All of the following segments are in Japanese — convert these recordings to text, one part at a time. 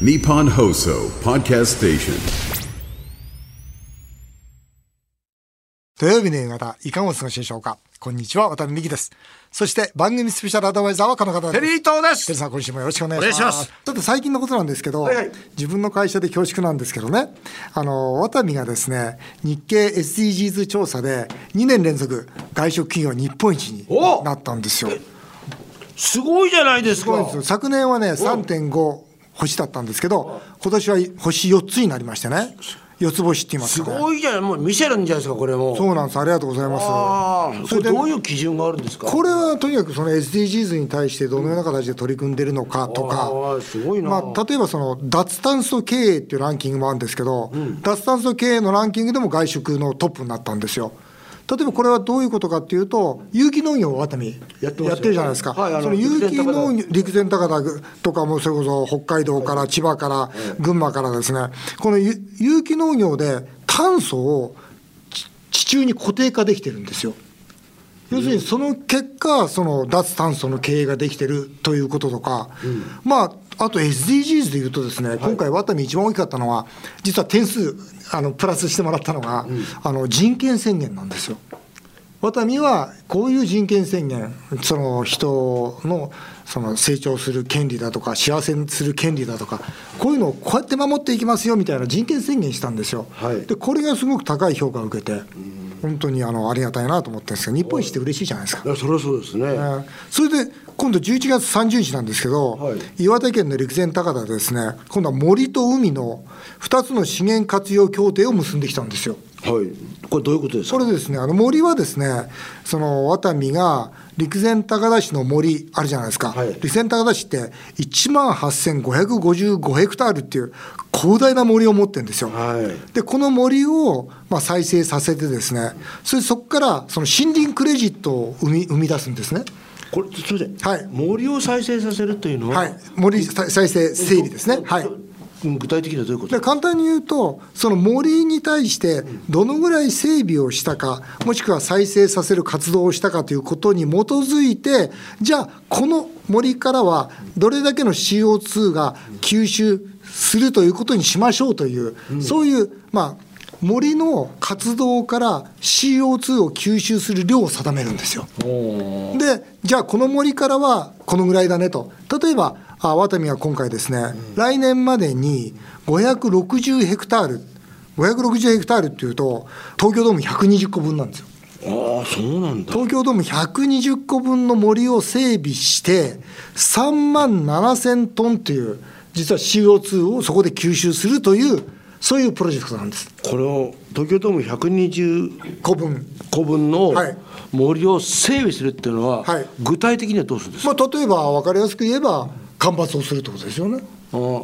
Nippon Hoso Podcast Station. 土曜日の夕方、いかがお過ごしでしょうか？こんにちは、渡辺美希です。そして、番組スペシャルアドバイザーはこの方です。テリー東ですテリーさん、今週もよろしくお願いします。しますちょっと最近のことなんですけど、はいはい自分の会社で恐縮なんですけどね、あの、渡辺がですね、日経 SDGs 調査で2年連続外食企業日本一におなったんですよ。すごいじゃないですか昨年はね、3.5星だったんですけど、今年は星4つになりましてね、4つ星って言いますすかね。ごいじゃないもうミシェルンじゃないですかこれもそうなんです。ありがとうございます。ああそれでどういう基準があるんですか？これはとにかくその SDGs に対してどのような形で取り組んでいるのかとか、あーすごいなまあ、例えばその脱炭素経営っていうランキングもあるんですけど、脱炭素経営のランキングでも外食のトップになったんですよ。例えばこれはどういうことかっていうと、有機農業を熱海やってるじゃないですか、はいその有機農業、陸前高田とかもそれこそ北海道から千葉から群馬からですね、この有有機農業で炭素を地地中に固定化できてるんですよ。要するにその結果、その脱炭素の経営ができてるということとか、まあ、あと SDGs でいうとですね、今回、ワタミ一番大きかったのは、実は点数、あのプラスしてもらったのが、あの人権宣言なんですよ。ワタミはこういう人権宣言、その人のその成長する権利だとか、幸せにする権利だとか、こういうのをこうやって守っていきますよみたいな人権宣言したんですよ。はいでこれがすごく高い評価を受けて、本当にあのありがたいなと思ってるんですけど、日本一って嬉しいじゃないですか。それはそうですね、うんそれで今度11月30日なんですけど、はい岩手県の陸前高田でですね、今度は森と海の2つの資源活用協定を結んできたんですよ。はい。これどういうことですか？それでですね、あの森はですね、そのワタミが陸前高田市の森あるじゃないですか、はい。陸前高田市って1万8555ヘクタールっていう広大な森を持ってるんですよ。はい。でこの森をまあ再生させてですね、それでそこからその森林クレジットを生み生み出すんですね。これすみません、はい。森を再生させるというのは、はい、森再再生整理ですね。はい。うん具体的にはどういうこと？で簡単に言うと、その森に対してどのぐらい整備をしたか、もしくは再生させる活動をしたかということに基づいて、じゃあ、この森からはどれだけの CO2 が吸収するということにしましょうという、そういう、まあ、森の活動から CO2 を吸収する量を定めるんですよ。でじゃあこの森からはこのぐらいだねと。例えばあワタミは今回ですね、来年までに560ヘクタール560ヘクタールっていうと東京ドーム120個分なんですよ。ああそうなんだ。東京ドーム120個分の森を整備して3万7000トンという実は CO2 をそこで吸収するというそういうプロジェクトなんです。これを東京ドーム120個分個分。のはい。森を整備するっていうのは、はい。具体的にはどうするんですか、まあ、例えば分かりやすく言えば干ばつをするってことですよね。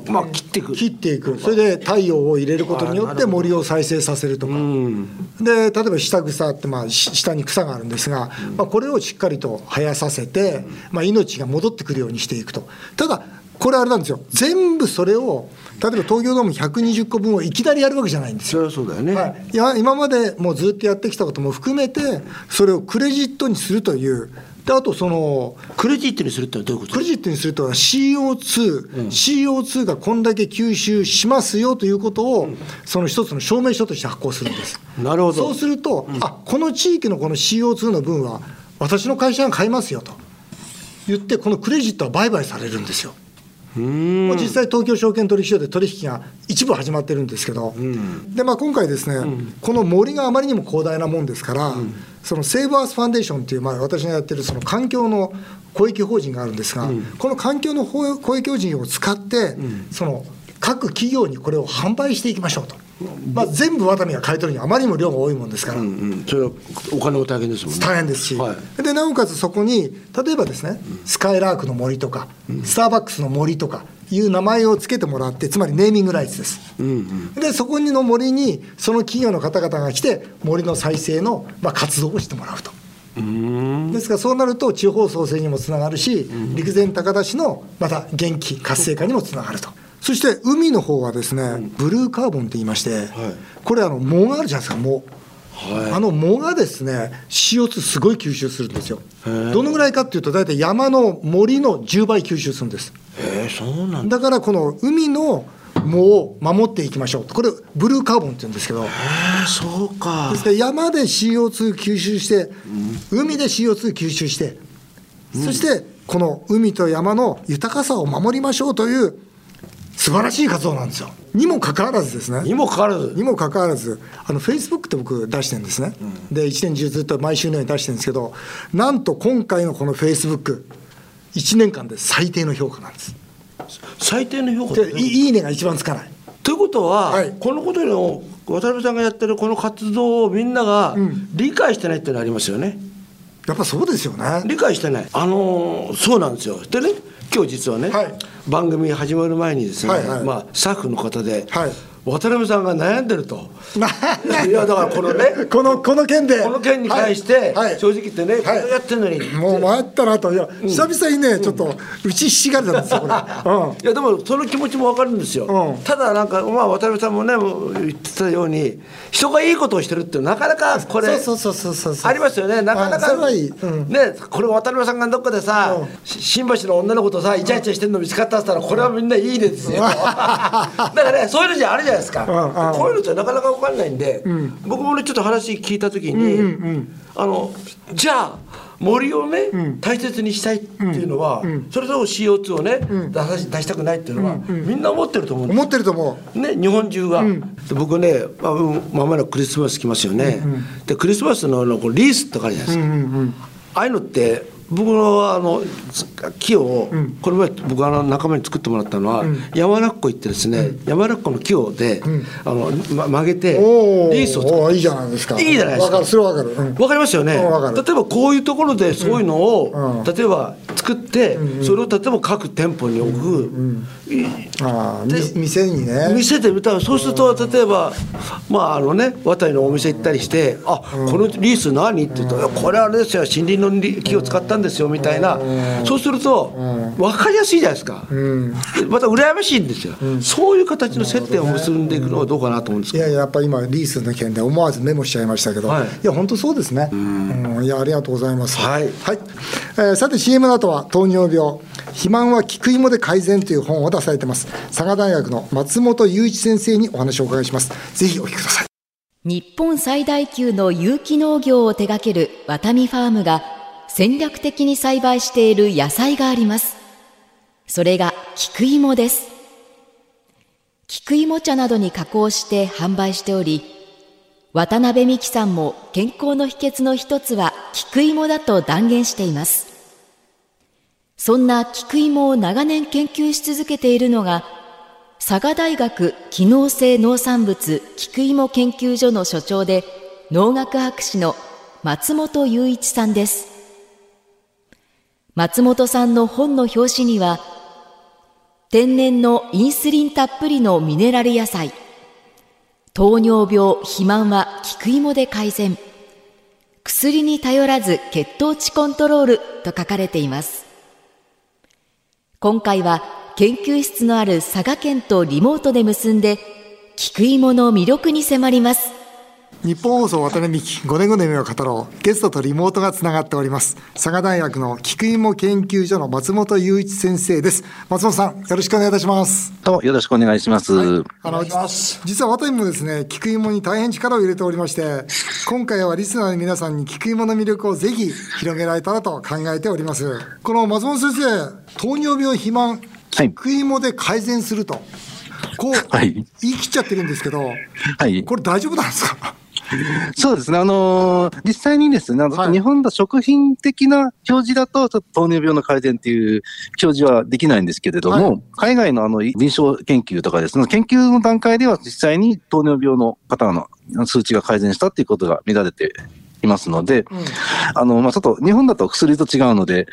まあ切っていく。切っていく。それで太陽を入れることによって森を再生させるとか。で例えば下草ってまあし下に草があるんですが、まあ、これをしっかりと生やさせて、まあ、命が戻ってくるようにしていくと。ただこれあれなんですよ。全部それを例えば東京ドーム120個分をいきなりやるわけじゃないんですよ。そうだよね、はい、いや今までもうずっとやってきたことも含めてそれをクレジットにするというであとそのクレジットにするってのはどういうこと？クレジットにすると CO2、CO2 がこんだけ吸収しますよということを、その一つの証明書として発行するんです。なるほど。そうすると、あこの地域のこの CO2 の分は、私の会社が買いますよと言って、このクレジットは売買されるんですよ。もう実際、東京証券取引所で取引が一部始まってるんですけど、でまあ、今回ですね、この森があまりにも広大なもんですから、そのセーブ・アース・ファンデーションっていう、まあ、私がやってるその環境の公益法人があるんですが、この環境の法公益法人を使って、その各企業にこれを販売していきましょうと。まあ、全部ワタミが買い取るにはあまりにも量が多いもんですから、うん、それはお金も大変ですもんね。大変ですし、はい。でなおかつそこに例えばですね、スカイラークの森とか、スターバックスの森とかいう名前を付けてもらってつまりネーミングライツです、でそこにの森にその企業の方々が来て森の再生の、まあ、活動をしてもらうと。ですからそうなると地方創生にもつながるし、陸前高田市のまた元気活性化にもつながると。そして海の方はですね、ブルーカーボンって言いまして、これあの藻があるじゃないですか藻。はい。あの藻がですね CO2 すごい吸収するんですよ。どのぐらいかっていうと大体山の森の10倍吸収するんです。えー、そうなんだ。だからこの海の藻を守っていきましょう。これブルーカーボンって言うんですけど。えー、そうか。ですから山で CO2 吸収して、海で CO2 吸収して、そしてこの海と山の豊かさを守りましょうという素晴らしい活動なんですよ。にもかかわらずですね。にもかかわらずにもかかわらず、あのフェイスブックって僕出してるんですね。で、1年中ずっと毎週のように出してるんですけど、なんと今回のこのフェイスブック、1年間で最低の評価なんです。最低の評価でいいいねが一番つかない。ということは、はいこのことの渡辺さんがやってるこの活動をみんなが理解してないっていうのはありますよね。やっぱそうですよね。理解してない。あのーそうなんですよ。でね、今日実はね、はい。番組始まる前にですね、はいはい。まあスタッフの方で、はい渡辺さんが悩んでると。いやだからこのね、このこの件で。この件に対して、はい。はい。正直言ってね、こはい。れやってるのに。もう参ったなと。いや久々にねちょっと打ちひしがれたんですよこれ、うん。いやでもその気持ちも分かるんですよ、うん。ただなんかまあ渡辺さんもね言ってたように人がいいことをしてるってなかなかこれそうそうそうそうそうありますよね。なかなかねこれ渡辺さんがどっかでさ、新橋の女の子とさイチャイチャしてるの見つかったっつったらこれはみんないいですよ。だからねそういうのじゃあるじゃないですか、うんうん。こういうのってなかなか分かんないんで、僕もねちょっと話聞いた時に、あのじゃあ森をね、大切にしたいっていうのは、それとも CO2 をね、出し出したくないっていうのは、みんな思ってると思うんですよ。思ってると思う。ね、日本中が、で僕ね、ままもなくクリスマス来ますよね、でクリスマスのあのこうリースとかあるじゃないですか、ああいうのって僕のあの木を、これ前僕あの仲間に作ってもらったのは、山中湖行ってですね、山中湖の木をで、あのま曲げてリースをいいじゃないですか。いいじゃないですか。わかる。それはわかる、うかりますよね、例えばこういうところでそういうのを、うん。例えば作って、それを例えば各店舗に置く、いあ店にね。店で見たらそうすると例えばまああのね渡りのお店行ったりして「あこのリース何?」って言うといや「これはあれですよ。森林のリ木を使ったんですよ」みたいな。そうすると分かりやすいじゃないですか。でまた羨ましいんですよ。そういう形の接点を結んでいくのはどうかなと思うんですけど。いやいややっぱ今リースの件で思わずメモしちゃいましたけど、はい。い、や本当そうですね。うん。いやありがとうございます。はい。えーさて CM の後は糖尿病肥満は菊芋で改善という本を出されてます。佐賀大学の松本雄一先生にお話をお伺いします。ぜひお聞きください。日本最大級の有機農業を手掛けるワタミファームが戦略的に栽培している野菜があります。それが菊芋です。菊芋茶などに加工して販売しており、渡辺美樹さんも健康の秘訣の一つは菊芋だと断言しています。そんな菊芋を長年研究し続けているのが、佐賀大学機能性農産物菊芋研究所の所長で農学博士の松本雄一さんです。松本さんの本の表紙には、天然のインスリンたっぷりのミネラル野菜、糖尿病、肥満は菊芋で改善、薬に頼らず血糖値コントロールと書かれています。今回は研究室のある佐賀県とリモートで結んで、菊芋の魅力に迫ります。日本放送渡辺美希5年後の夢を語ろう。ゲストとリモートがつながっております。佐賀大学の菊芋研究所の松本雄一先生です。松本さんよろしくお願いいたします。どうもよろしくお願いします。あの実は私もですね菊芋に大変力を入れておりまして今回はリスナーの皆さんに菊芋の魅力をぜひ広げられたらと考えております。この松本先生糖尿病肥満はい。菊芋で改善すると、こう、はい。言い切っちゃってるんですけどはい。これ大丈夫なんですか？そうですね。あのー実際にですね、日本の食品的な表示だと、ちょっと糖尿病の改善っていう表示はできないんですけれども、はい海外のあの臨床研究とかですね、研究の段階では実際に糖尿病の方の数値が改善したっていうことが見られていますので、あの、まあ、ちょっと日本だと薬と違うので、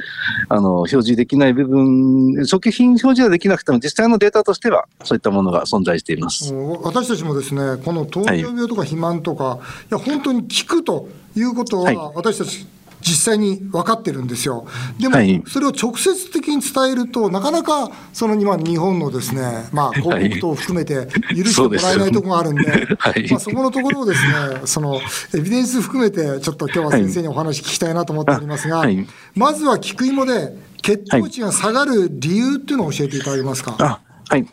あの、表示できない部分、食品表示はできなくても、実際のデータとしては、そういったものが存在しています。私たちもですねこの糖尿病とか肥満とか、い、や本当に効くということは、はい。私たち実際に分かってるんですよ。でもはい、それを直接的に伝えると、なかなか、その今、日本のですね、まあ、広告等を含めて許してもらえないところがあるんで、はい。まあ、そこのところをですね、その、エビデンス含めて、ちょっと今日は先生にお話聞きたいなと思っておりますが、はいはい。まずは菊芋で、血糖値が下がる理由っていうのを教えていただけますか？あはい。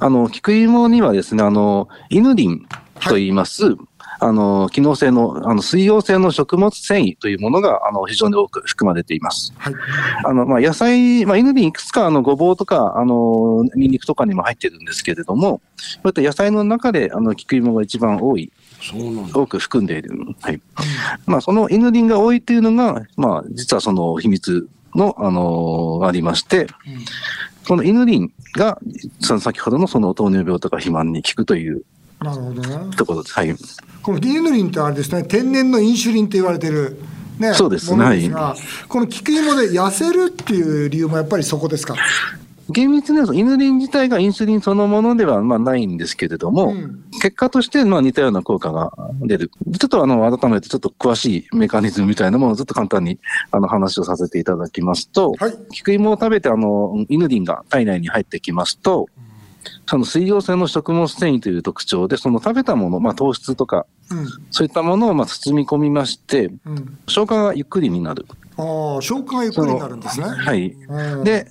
あの、菊芋にはですね、あの、イヌリンと言います、あの、機能性の、あの、水溶性の食物繊維というものが、あの、非常に多く含まれています。はい。あの、まあ、野菜、まあ、イヌリンいくつか、あの、ごぼうとか、あの、ニンニクとかにも入ってるんですけれども、こういった野菜の中で、あの、菊芋が一番多い、そうなんだ。多く含んでいる。はい。まあ、そのイヌリンが多いというのが、まあ、実はその秘密の、あのありまして、このイヌリンが、その先ほどのその糖尿病とか肥満に効くというなるほどね。ところです。はい。このディエヌリンってあれですね、天然のインシュリンと言われてる、ね、そうですねですが、この菊芋で痩せるっていう理由もやっぱりそこですか？厳密にはイヌリン自体がインスリンそのものではまあないんですけれども、うん結果としてまあ似たような効果が出る。ちょっとあの改めてちょっと詳しいメカニズムみたいなものをちょっと簡単にあの話をさせていただきますと、はい菊芋を食べてあのイヌリンが体内に入ってきますと、その水溶性の食物繊維という特徴で、その食べたもの、まあ、糖質とか、そういったものをまあ包み込みまして、うん。うん。消化がゆっくりになる。ああ、消化がゆっくりになるんですね。はい。うんで、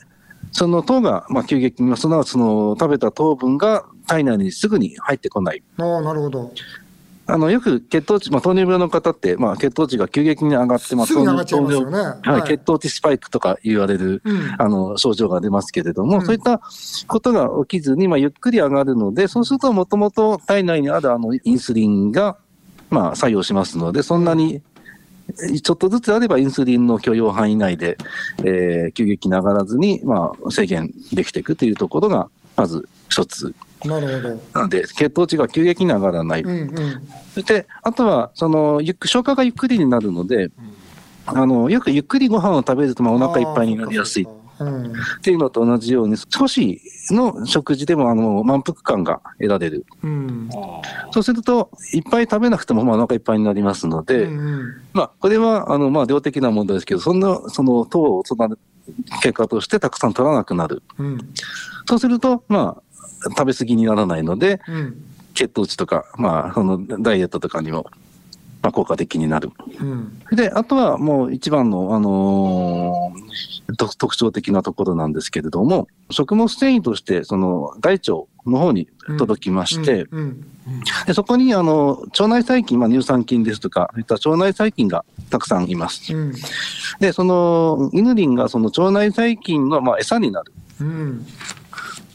その糖が、まあ、急激に、すなわちその食べた糖分が体内にすぐに入ってこない。ああ、なるほど。あの、よく血糖値、まあ、糖尿病の方って、まあ、血糖値が急激に上がって、まあ、すぐに上がっちゃいますよね。はい、血糖値スパイクとか言われる、うん。あの、症状が出ますけれども、うん。そういったことが起きずに、まあ、ゆっくり上がるので、そうすると、もともと体内にあるあの、インスリンが、まあ、作用しますので、そんなに、ちょっとずつあればインスリンの許容範囲内で、えー急激に上がらずに、まあ、制限できていくというところが、まず一つ。なるほど。なので、血糖値が急激に上がらない。うんうん。そして、あとは、その、ゆっく消化がゆっくりになるので、あの、よくゆっくりご飯を食べると、まあ、お腹いっぱいになりやすいうかそうかていうのと同じように、少しの食事でも、あの、満腹感が得られる。うん。うん。そうすると、いっぱい食べなくても、まあ、お腹いっぱいになりますので、うんうんまあ、これは、あの、まあ、量的な問題ですけど、そんな、その、糖を結果としてたくさん取らなくなる。うん。そうすると、まあ、食べ過ぎにならないので、うん。血糖値とか、まあ、その、ダイエットとかにも、まあ、効果的になる。うん。で、あとはもう一番の、あのーと特徴的なところなんですけれども、食物繊維として、その大腸の方に届きまして、うん。でそこにあの腸内細菌、まあ、乳酸菌ですとか、そういった腸内細菌がたくさんいます。うん。で、そのイヌリンがその腸内細菌のまあ餌になる。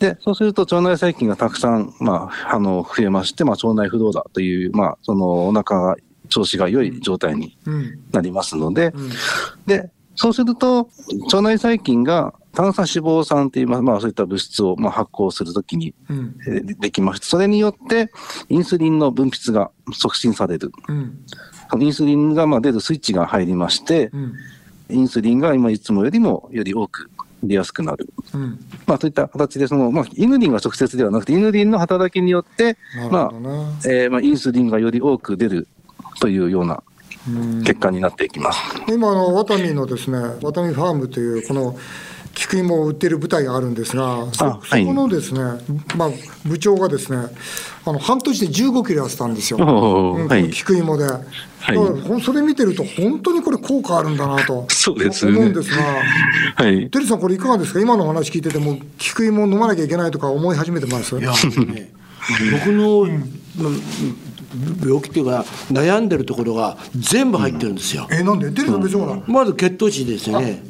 うん。で、そうすると腸内細菌がたくさん、まあ、あの増えまして、まあ、腸内フローラという、まあ、そのお腹が調子が良い状態にうん。なりますので、うん。で、そうすると、腸内細菌が炭酸脂肪酸という、まあ、まあそういった物質をまあ発酵するときにできまして、それによってインスリンの分泌が促進される。うん。インスリンがまあ出るスイッチが入りまして、うん。インスリンが今いつもよりもより多く出やすくなる。うん。まあ、そういった形で、その、まあ、イヌリンが直接ではなくて、イヌリンの働きによって、なるまあ。えーまあ、インスリンがより多く出るというようなうん結果になっていきます。今あのワタミのですねワタミファームというこの菊芋を売ってる舞台があるんですがそ,、あはい。そこのですね、まあ、部長がですねあの半年で15キロ痩せたんですよ、うん菊芋で、だからほんそれ見てると本当にこれ効果あるんだなとそうですね。思うんですがはい。テリーさんこれいかがですか？今のお話聞いてても菊芋を飲まなきゃいけないとか思い始めてます？いや、ね、僕の、ま病気っていうか悩んでるところが全部入ってるんですよ、えなんで？テリーさん別にほら、まず血糖値ですよね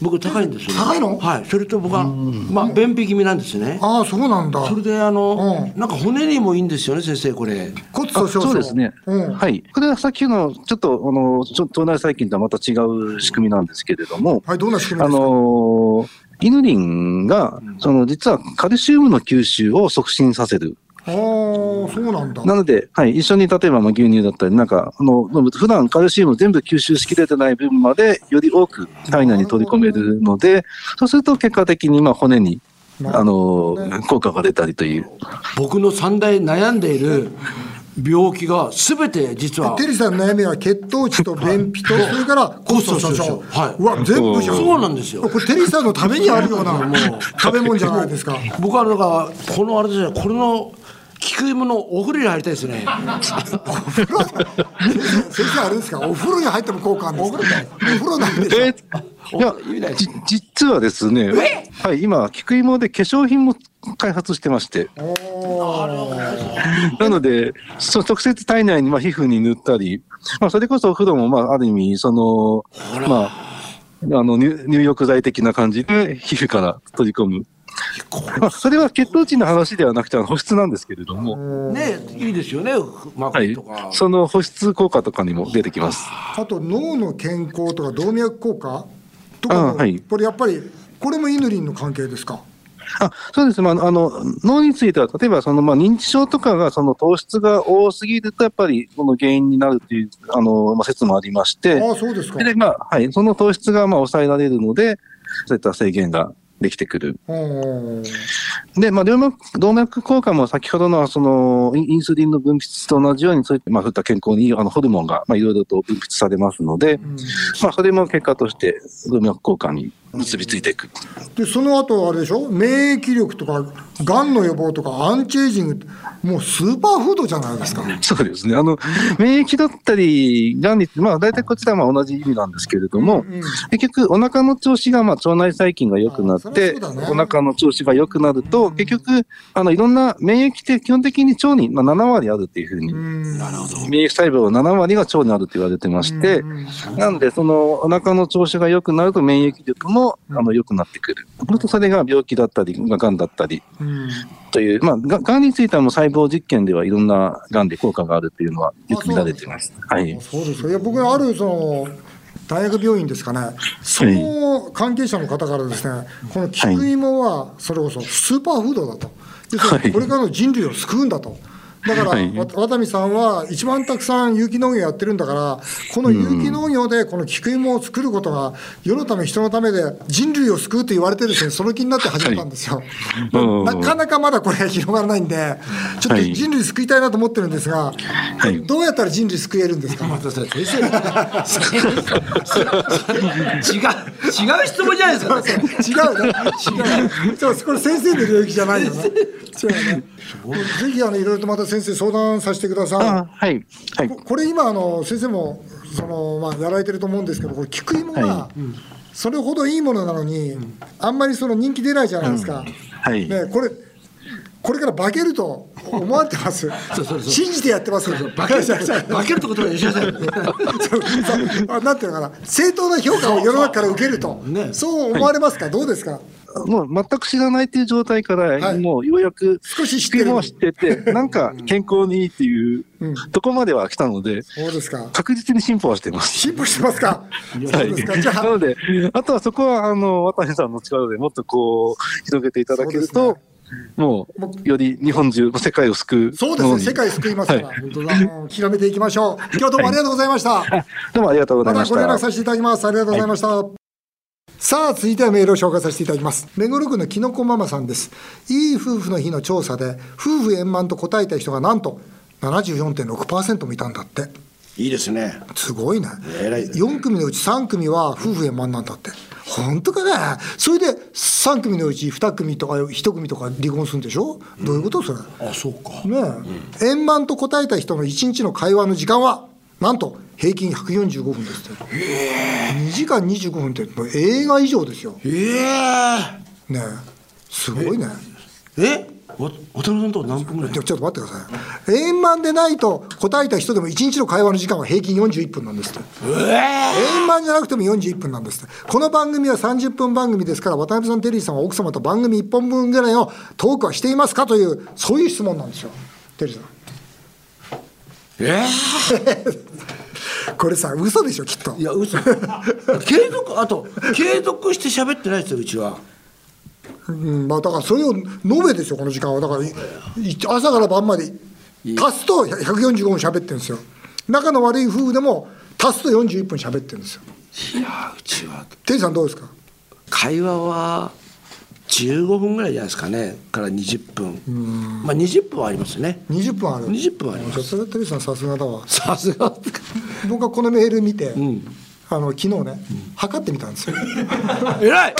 僕高いんですよ、ね、高いの？はい。それと僕は、まあ、便秘気味なんですね。ああそうなんだ。それであの、うなんか骨にもいいんですよね先生これ。骨粗そうですね。うん。はい。これはさっきの、ちょっと、あの、ちょ腸内細菌とはまた違う仕組みなんですけれども、はいどんな仕組みあですか、の、イヌリンが、その、実はカルシウムの吸収を促進させる。ああそうなんだなので、はい、一緒に例えばまあ牛乳だったり、なんか、あの、普段カルシウム全部吸収しきれてない分まで、より多く体内に取り込めるので、そうすると結果的にまあ骨に、あの、効果が出たりという。僕の三大悩んでいる病気が全て実はテリーさんの悩みは血糖値と便秘と、それからコスト上昇。はいうわ、全部じゃん。そうなんですよこれテリーさんのためにあるような食べ物じゃないですか。僕はだからこのあれですねこれの菊芋のお風呂に入りたいですね。先生あれですか、お風呂に入っても効果あるんですか？お風呂ないでしょ。えいや実はですね、はい、今、菊芋で化粧品も開発してまして、なので、そう直接体内に、まあ、皮膚に塗ったり、まあ、それこそお風呂も、まあ、ある意味、その、まあ、あの入入浴剤的な感じで皮膚から取り込む。まあ、それは血糖値の話ではなくて、あの保湿なんですけれども、ねいいですよね。マはいクとか、、その保湿効果とかにも出てきます。あと脳の健康とか動脈硬化とか？はい。これやっぱりこれもイヌリンの関係ですか？あそうです、まあ、あの脳については、例えばその、まあ、認知症とかがその糖質が多すぎると、やっぱりこの原因になるというあの、まあ、説もありまして、ああそうですか。でまあはい、その糖質がまあ抑えられるので、そういった制限ができてくる。うんで、まあ、動脈動脈硬化も先ほどのそのインスリンの分泌と同じように、そういった、まあ、そういった健康にいいあのホルモンがまあいろいろと分泌されますので、まあ、それも結果として動脈硬化に結びついていく。でその後あれでしょ？免疫力とかがんの予防とかアンチエイジングもうスーパーフードじゃないですか。そうですね。あの、免疫だったり、がんに、まあ、大体こちらはまあ同じ意味なんですけれども、結局、お腹の調子が、まあ、腸内細菌が良くなっあて、ね。お腹の調子が良くなると、結局、あの、いろんな免疫って基本的に腸に、まあ、7割あるっていうふうに、免疫細胞の7割が腸にあると言われてまして、なんで、その、お腹の調子が良くなると免疫力も、あの、良くなってくる。そうするとそれが病気だったり、まあがんだったり、という、まあ、ががんについてはもう細胞実験ではいろんながんで効果があるというのはよく見られています。はい。そうです。かいや僕あるその大学病院ですかね。その関係者の方からですねこの菊芋はそれこそスーパーフードだと。要するにこれからの人類を救うんだと。だから、はい。わ渡美さんは一番たくさん有機農業やってるんだからこの有機農業でこの菊芋を作ることが世のため人のためで人類を救うと言われてですねその気になって始めたんですよ、うん。なかなかまだこれ広がらないんでちょっとはい人類救いたいなと思ってるんですが、い。どうやったら人類救えるんですか、また先生違う違う質問じゃないですか。違うね。違う。そうこれ先生の領域じゃないよね。違うね。ぜひあのいろいろとまた先生相談させてくださあはい。はいい。こ。これ今あの先生もそのまあやられてると思うんですけど、これ菊芋がはそれほどいいものなのに、あんまりその人気出ないじゃないですか。はい。ねこれ。これから化けると思われてます。信じてやってます。化ける 化けるってことは吉田さんなんていうのかな正当な評価を世の中から受けると、ねそう思われますか、どうですか？もう全く知らないっていう状態から、はい。もうようやく少し知って知ってて、なんか健康にいいっていうとこまでは来たので、そうですか。確実に進歩はしてます。進歩してますか。そうですか。じゃあ なので、あとはそこは、あの、渡辺さんの力でもっとこう、広げていただけると、もう、より日本中、世界を救うそうですね、世界救いますから、はい。本めていきましょう。今日どうもありがとうございました。どうもありがとうござまた。いました。ご連絡させていただきます。ありがとうございました。さあ、続いてはメールを紹介させていただきます。目黒区のきのこママさんです。いい夫婦の日の調査で、夫婦円満と答えた人がなんと74.6%もいたんだって。いいですねすごいね。偉い4組のうち3組は夫婦円満なんだって。本当かね？それで3組のうち2組とか1組とか離婚するんでしょ？どういうことそれ？あそうかねえ、円満と答えた人の1日の会話の時間は？なんと平均145分ですって。2時間25分ってもう映画以上ですよ。えねえ。すごいね。え渡辺さんと何分ぐらい？ちょっと待ってください。円満でないと答えた人でも1日の会話の時間は平均41分なんですって。円満じゃなくても41分なんですって。この番組は30分番組ですから渡辺さんテリーさんは奥様と番組1本分ぐらいのトークはしていますかというそういう質問なんですよ。テリーさんえ？これさ嘘でしょきっと。いや嘘。継続あと継続して喋ってないですようちは。うんまあ、だからそれを述べですよこの時間は。だから朝から晩まで。足すと145分喋ってるんですよ。仲の悪い夫婦でも足すと41分喋ってるんですよ。いやうちは。テリーさんどうですか？会話は15分ぐらいじゃないですかね。から20分。まあ20分はありますよね。20分ある。20分はあります。それテリーさんさすがだわ。さすが僕はこのメール見て、あの昨日ね、測ってみたんですよ。偉い！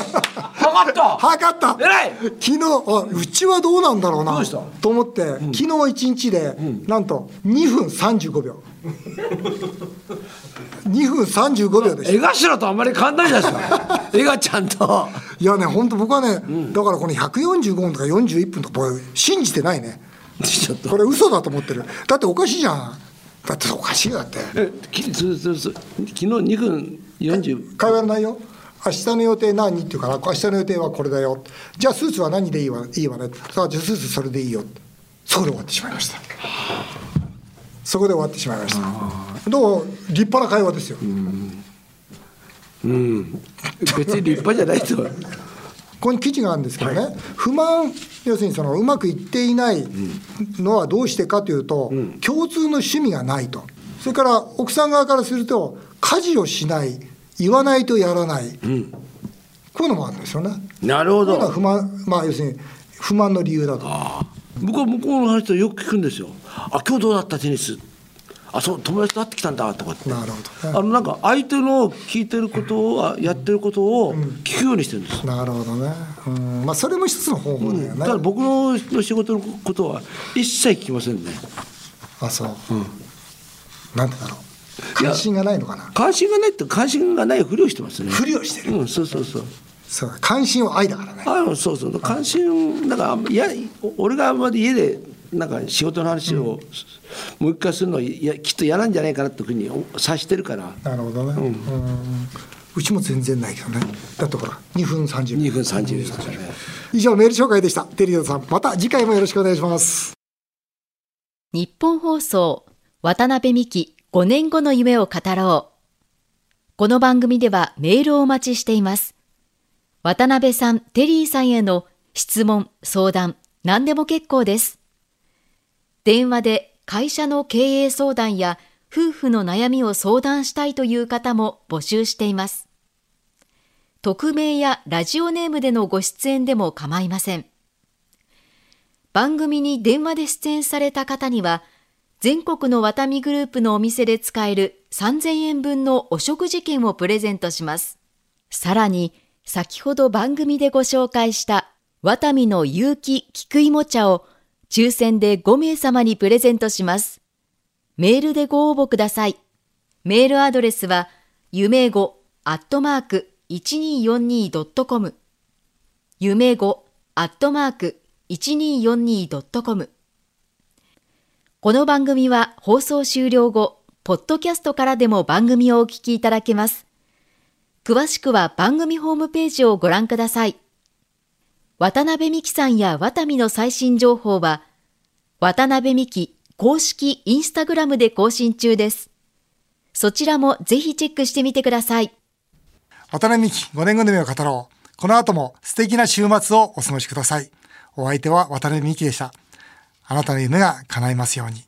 測った！測った！偉い！昨日あうちはどうなんだろうなと思って、昨日一日で、なんと2分35秒。2分35秒でし江頭とあんまり変わんないじゃないですか。江頭ちゃんと。いやね本当僕はね、だからこの145分とか41分とか僕信じてないね。ちょっと。これ嘘だと思ってる。だっておかしいじゃんだっておかしいよだって。えきそそそ昨日2分40会話の内容明日の予定何って言うから明日の予定はこれだよ。じゃあスーツは何でいいわいいわね。さあじゃあスーツそれでいいよ。そこで終わってしまいました。そこで終わってしまいました。どう立派な会話ですよ。別に立派じゃないとここに記事があるんですけどね、不満要するにそのうまくいっていないのはどうしてかというと、共通の趣味がないと。それから奥さん側からすると家事をしない言わないとやらない、こういうのもあるんですよね。なるほこういうのはど不満まあ要するに不満の理由だと。僕は向こうの話とよく聞くんですよ。あ今日どうだったテニスあそう友達と会ってきたんだとかってなるほどあのなんか相手の聞いてることをあやってることを聞くようにしてるんです、なるほどね。うん、まあそれも一つの方法だよね。ただ僕の仕事のことは一切聞きませんねあそう。なんでだろう。関心がないのかな。関心がないって関心がないふりをしてますねふりをしてる。うんそうそうそうそう関心は愛だからね。あのそうそう関心なんかあんまいや俺があんまり家でなんか仕事の話をもう一回するのはいやきっと嫌なんじゃないかなっていうふうに察してるからなるほどね。うん。うちも全然ないけどね。だってほら2分30 2秒。分30秒ね以上メール紹介でした。テリーさんまた次回もよろしくお願いします。日本放送渡辺美希5年後の夢を語ろう。この番組ではメールをお待ちしています。渡辺さん、テリーさんへの質問、相談、何でも結構です。電話で会社の経営相談や夫婦の悩みを相談したいという方も募集しています。匿名やラジオネームでのご出演でも構いません。番組に電話で出演された方には、全国のワタミグループのお店で使える3000円分のお食事券をプレゼントします。さらに、先ほど番組でご紹介したワタミの有機菊芋茶を抽選で5名様にプレゼントします。メールでご応募ください。メールアドレスは、夢語アットマーク 1242.com 夢語アットマーク 1242.com この番組は放送終了後、ポッドキャストからでも番組をお聞きいただけます。詳しくは番組ホームページをご覧ください。渡辺美希さんや渡美の最新情報は、渡辺美希公式インスタグラムで更新中です。そちらもぜひチェックしてみてください。渡辺美希5年後の夢を語ろう。この後も素敵な週末をお過ごしください。お相手は渡辺美希でした。あなたの夢が叶いますように。